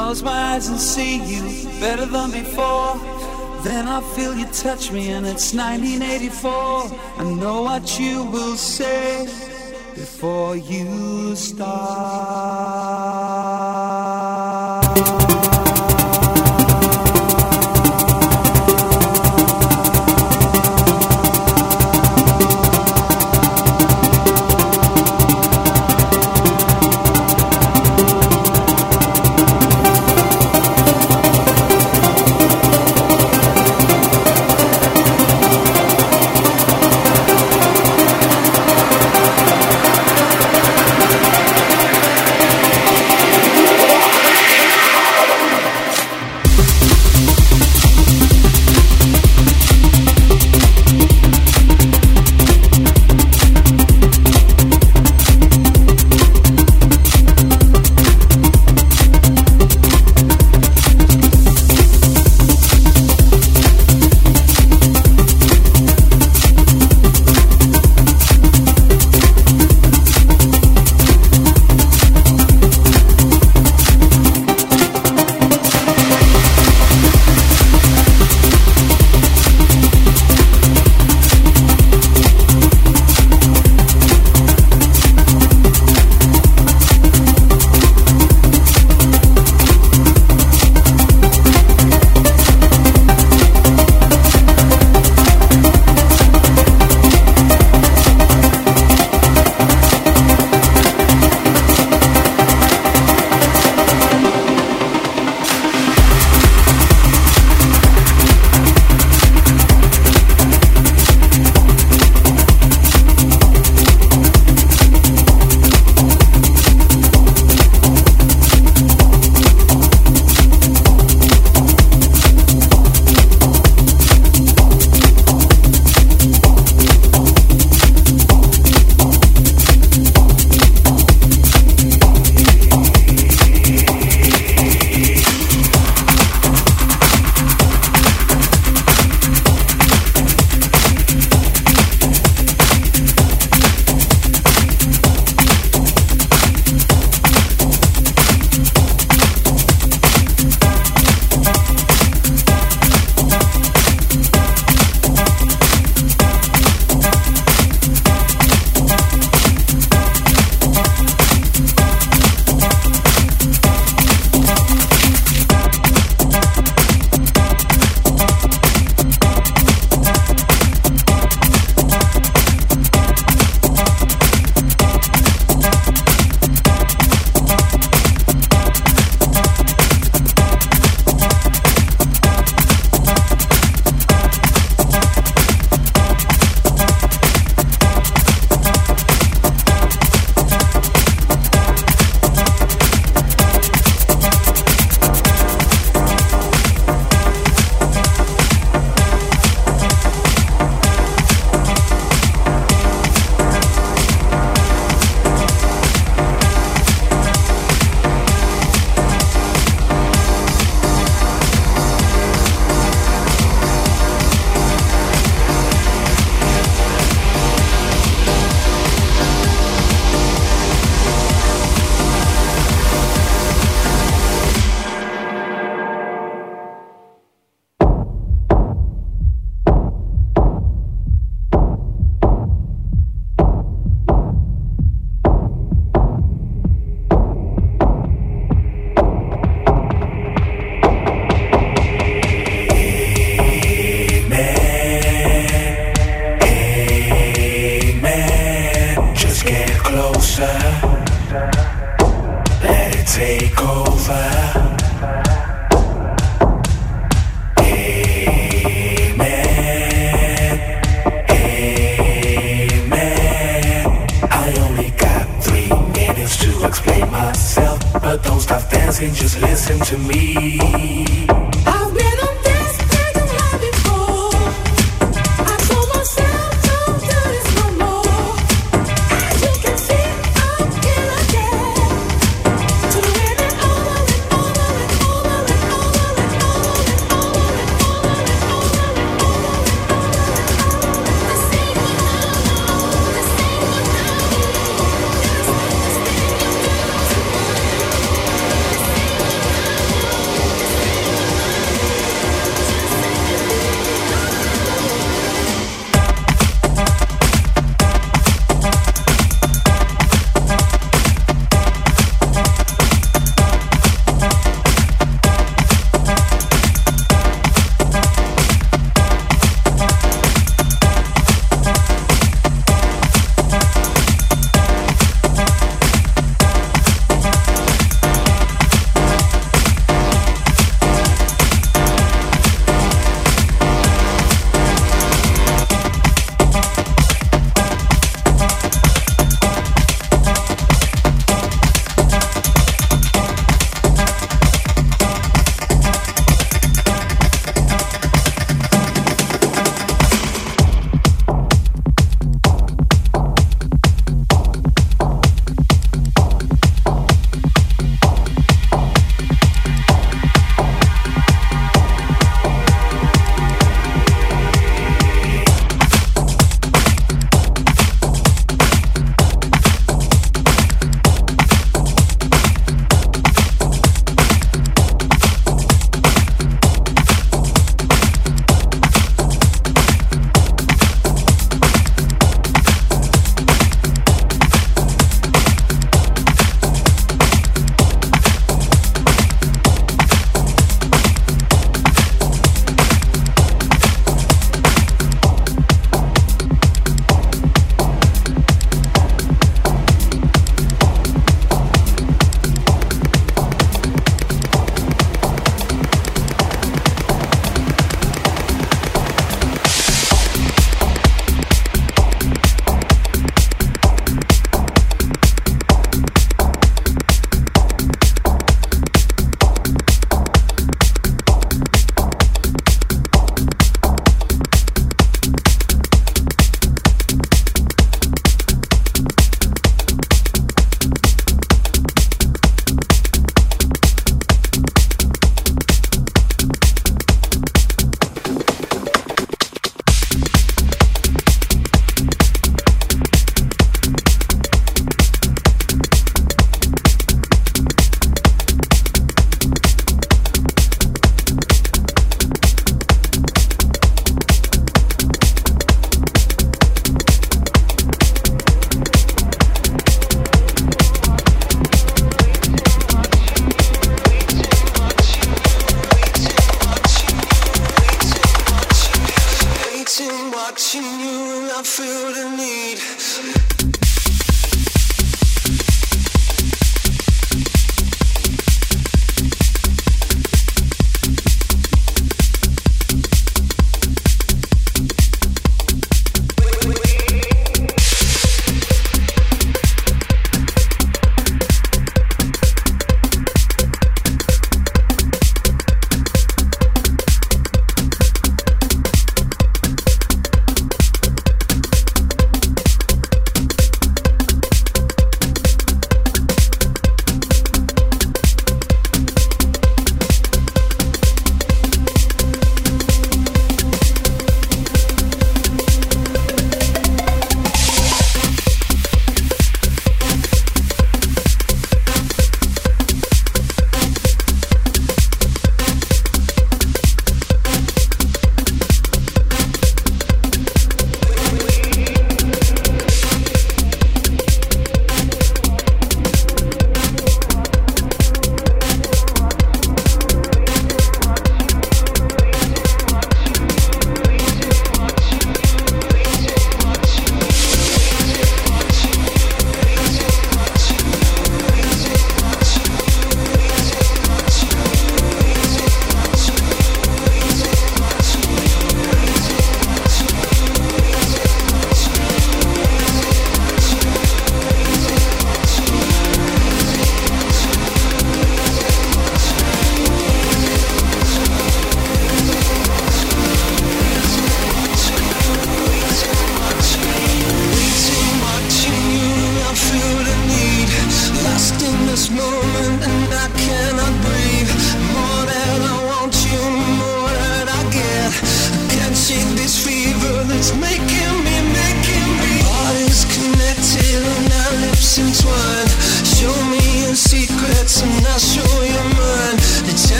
close my eyes and see you better than before. Then I feel you touch me and it's 1984. I know what you will say before you start.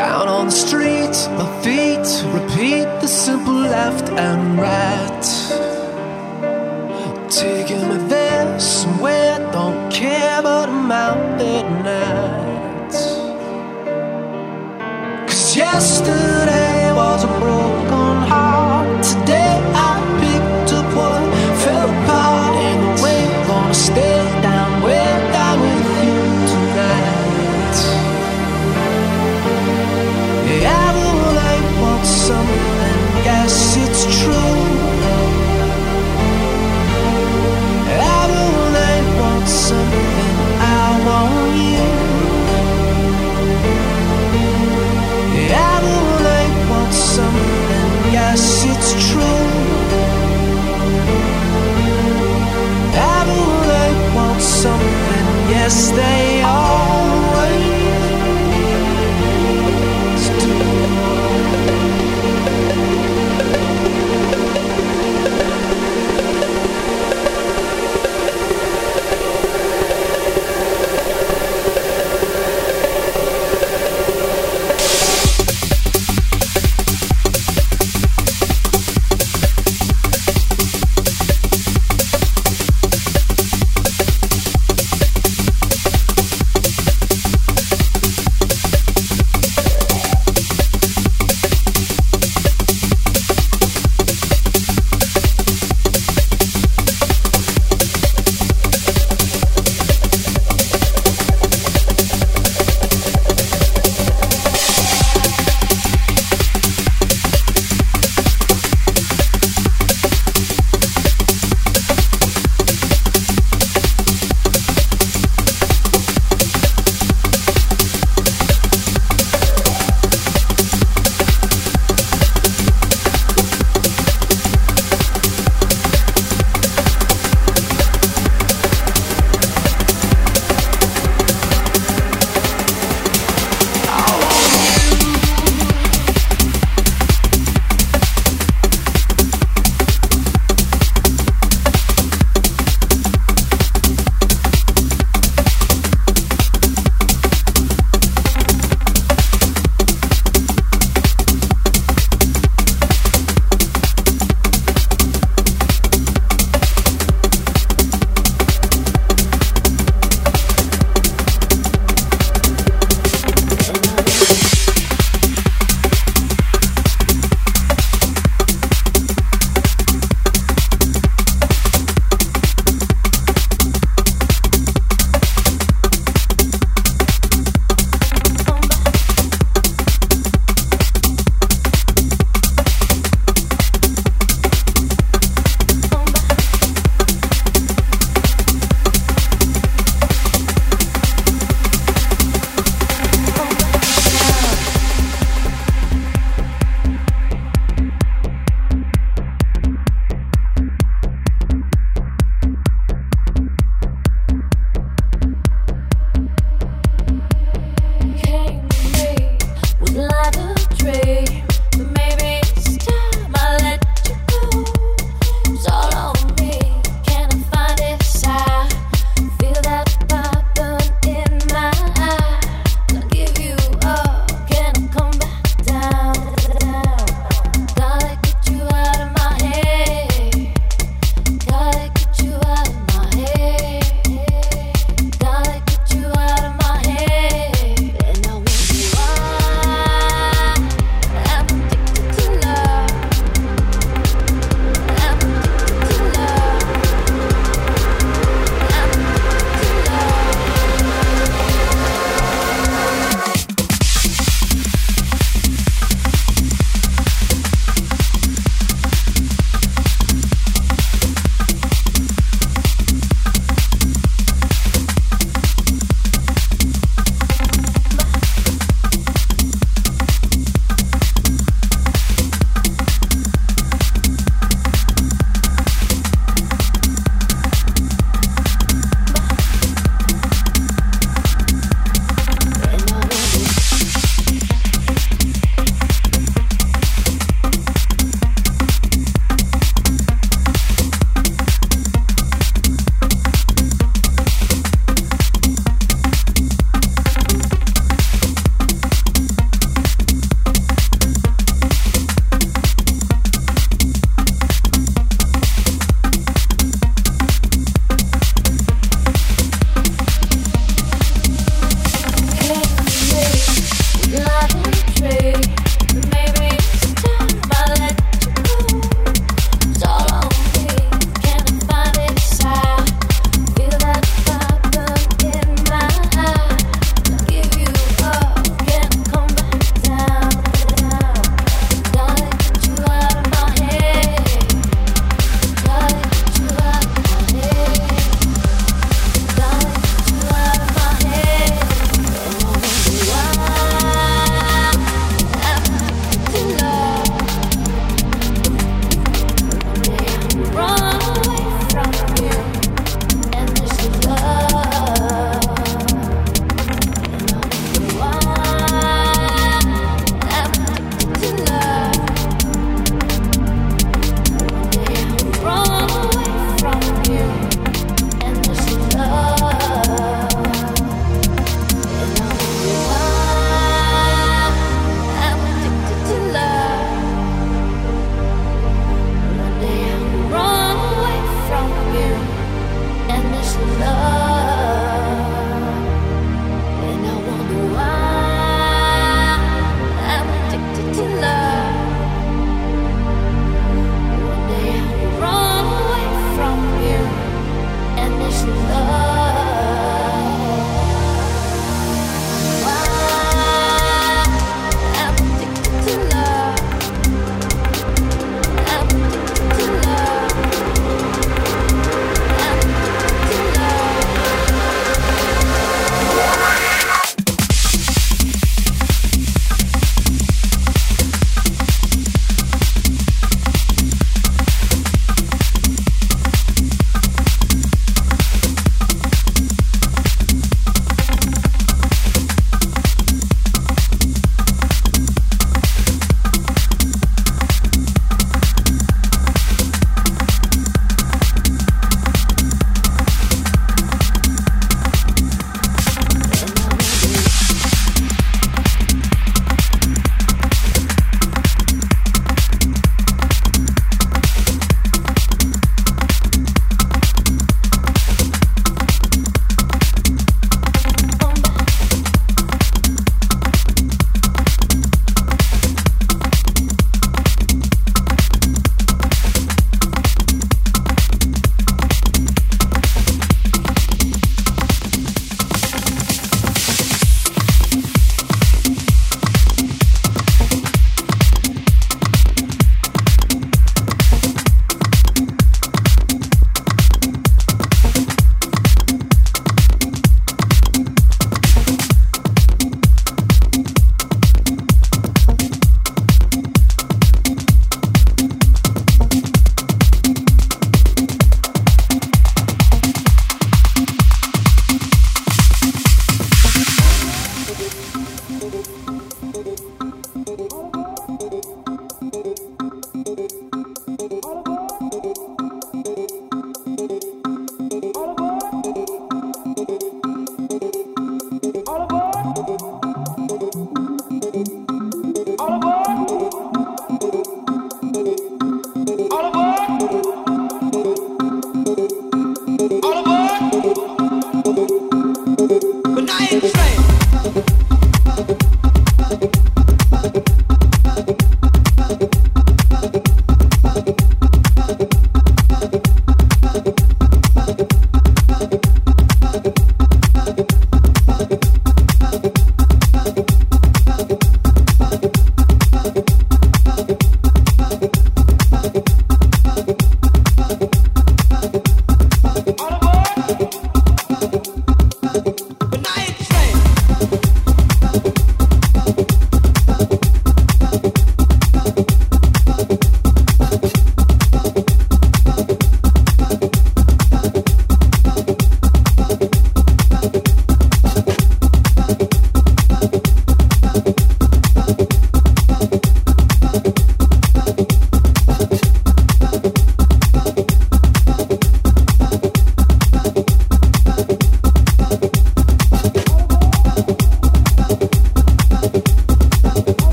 On the street, my feet repeat the simple left and right. Taking me there somewhere, don't care, but I'm out at night. Cause yesterday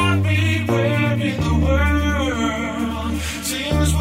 everywhere in the world, things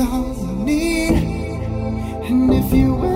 all you need. And if you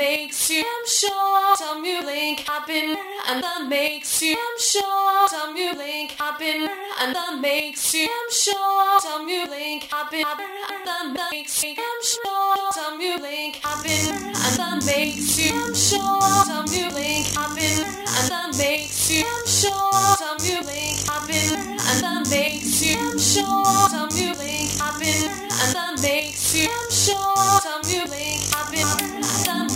makes you I'm sure. Some you link happen and that makes you I'm sure. Some you link happen and that makes you I'm sure. Some you link happen and that makes you I'm sure. Some you link happen and that makes you I'm sure. Some you link happen and that makes you I'm sure. Some you link happen and that makes you I'm sure. Some you link happen and that makes you I'm sure. Some you link happen and that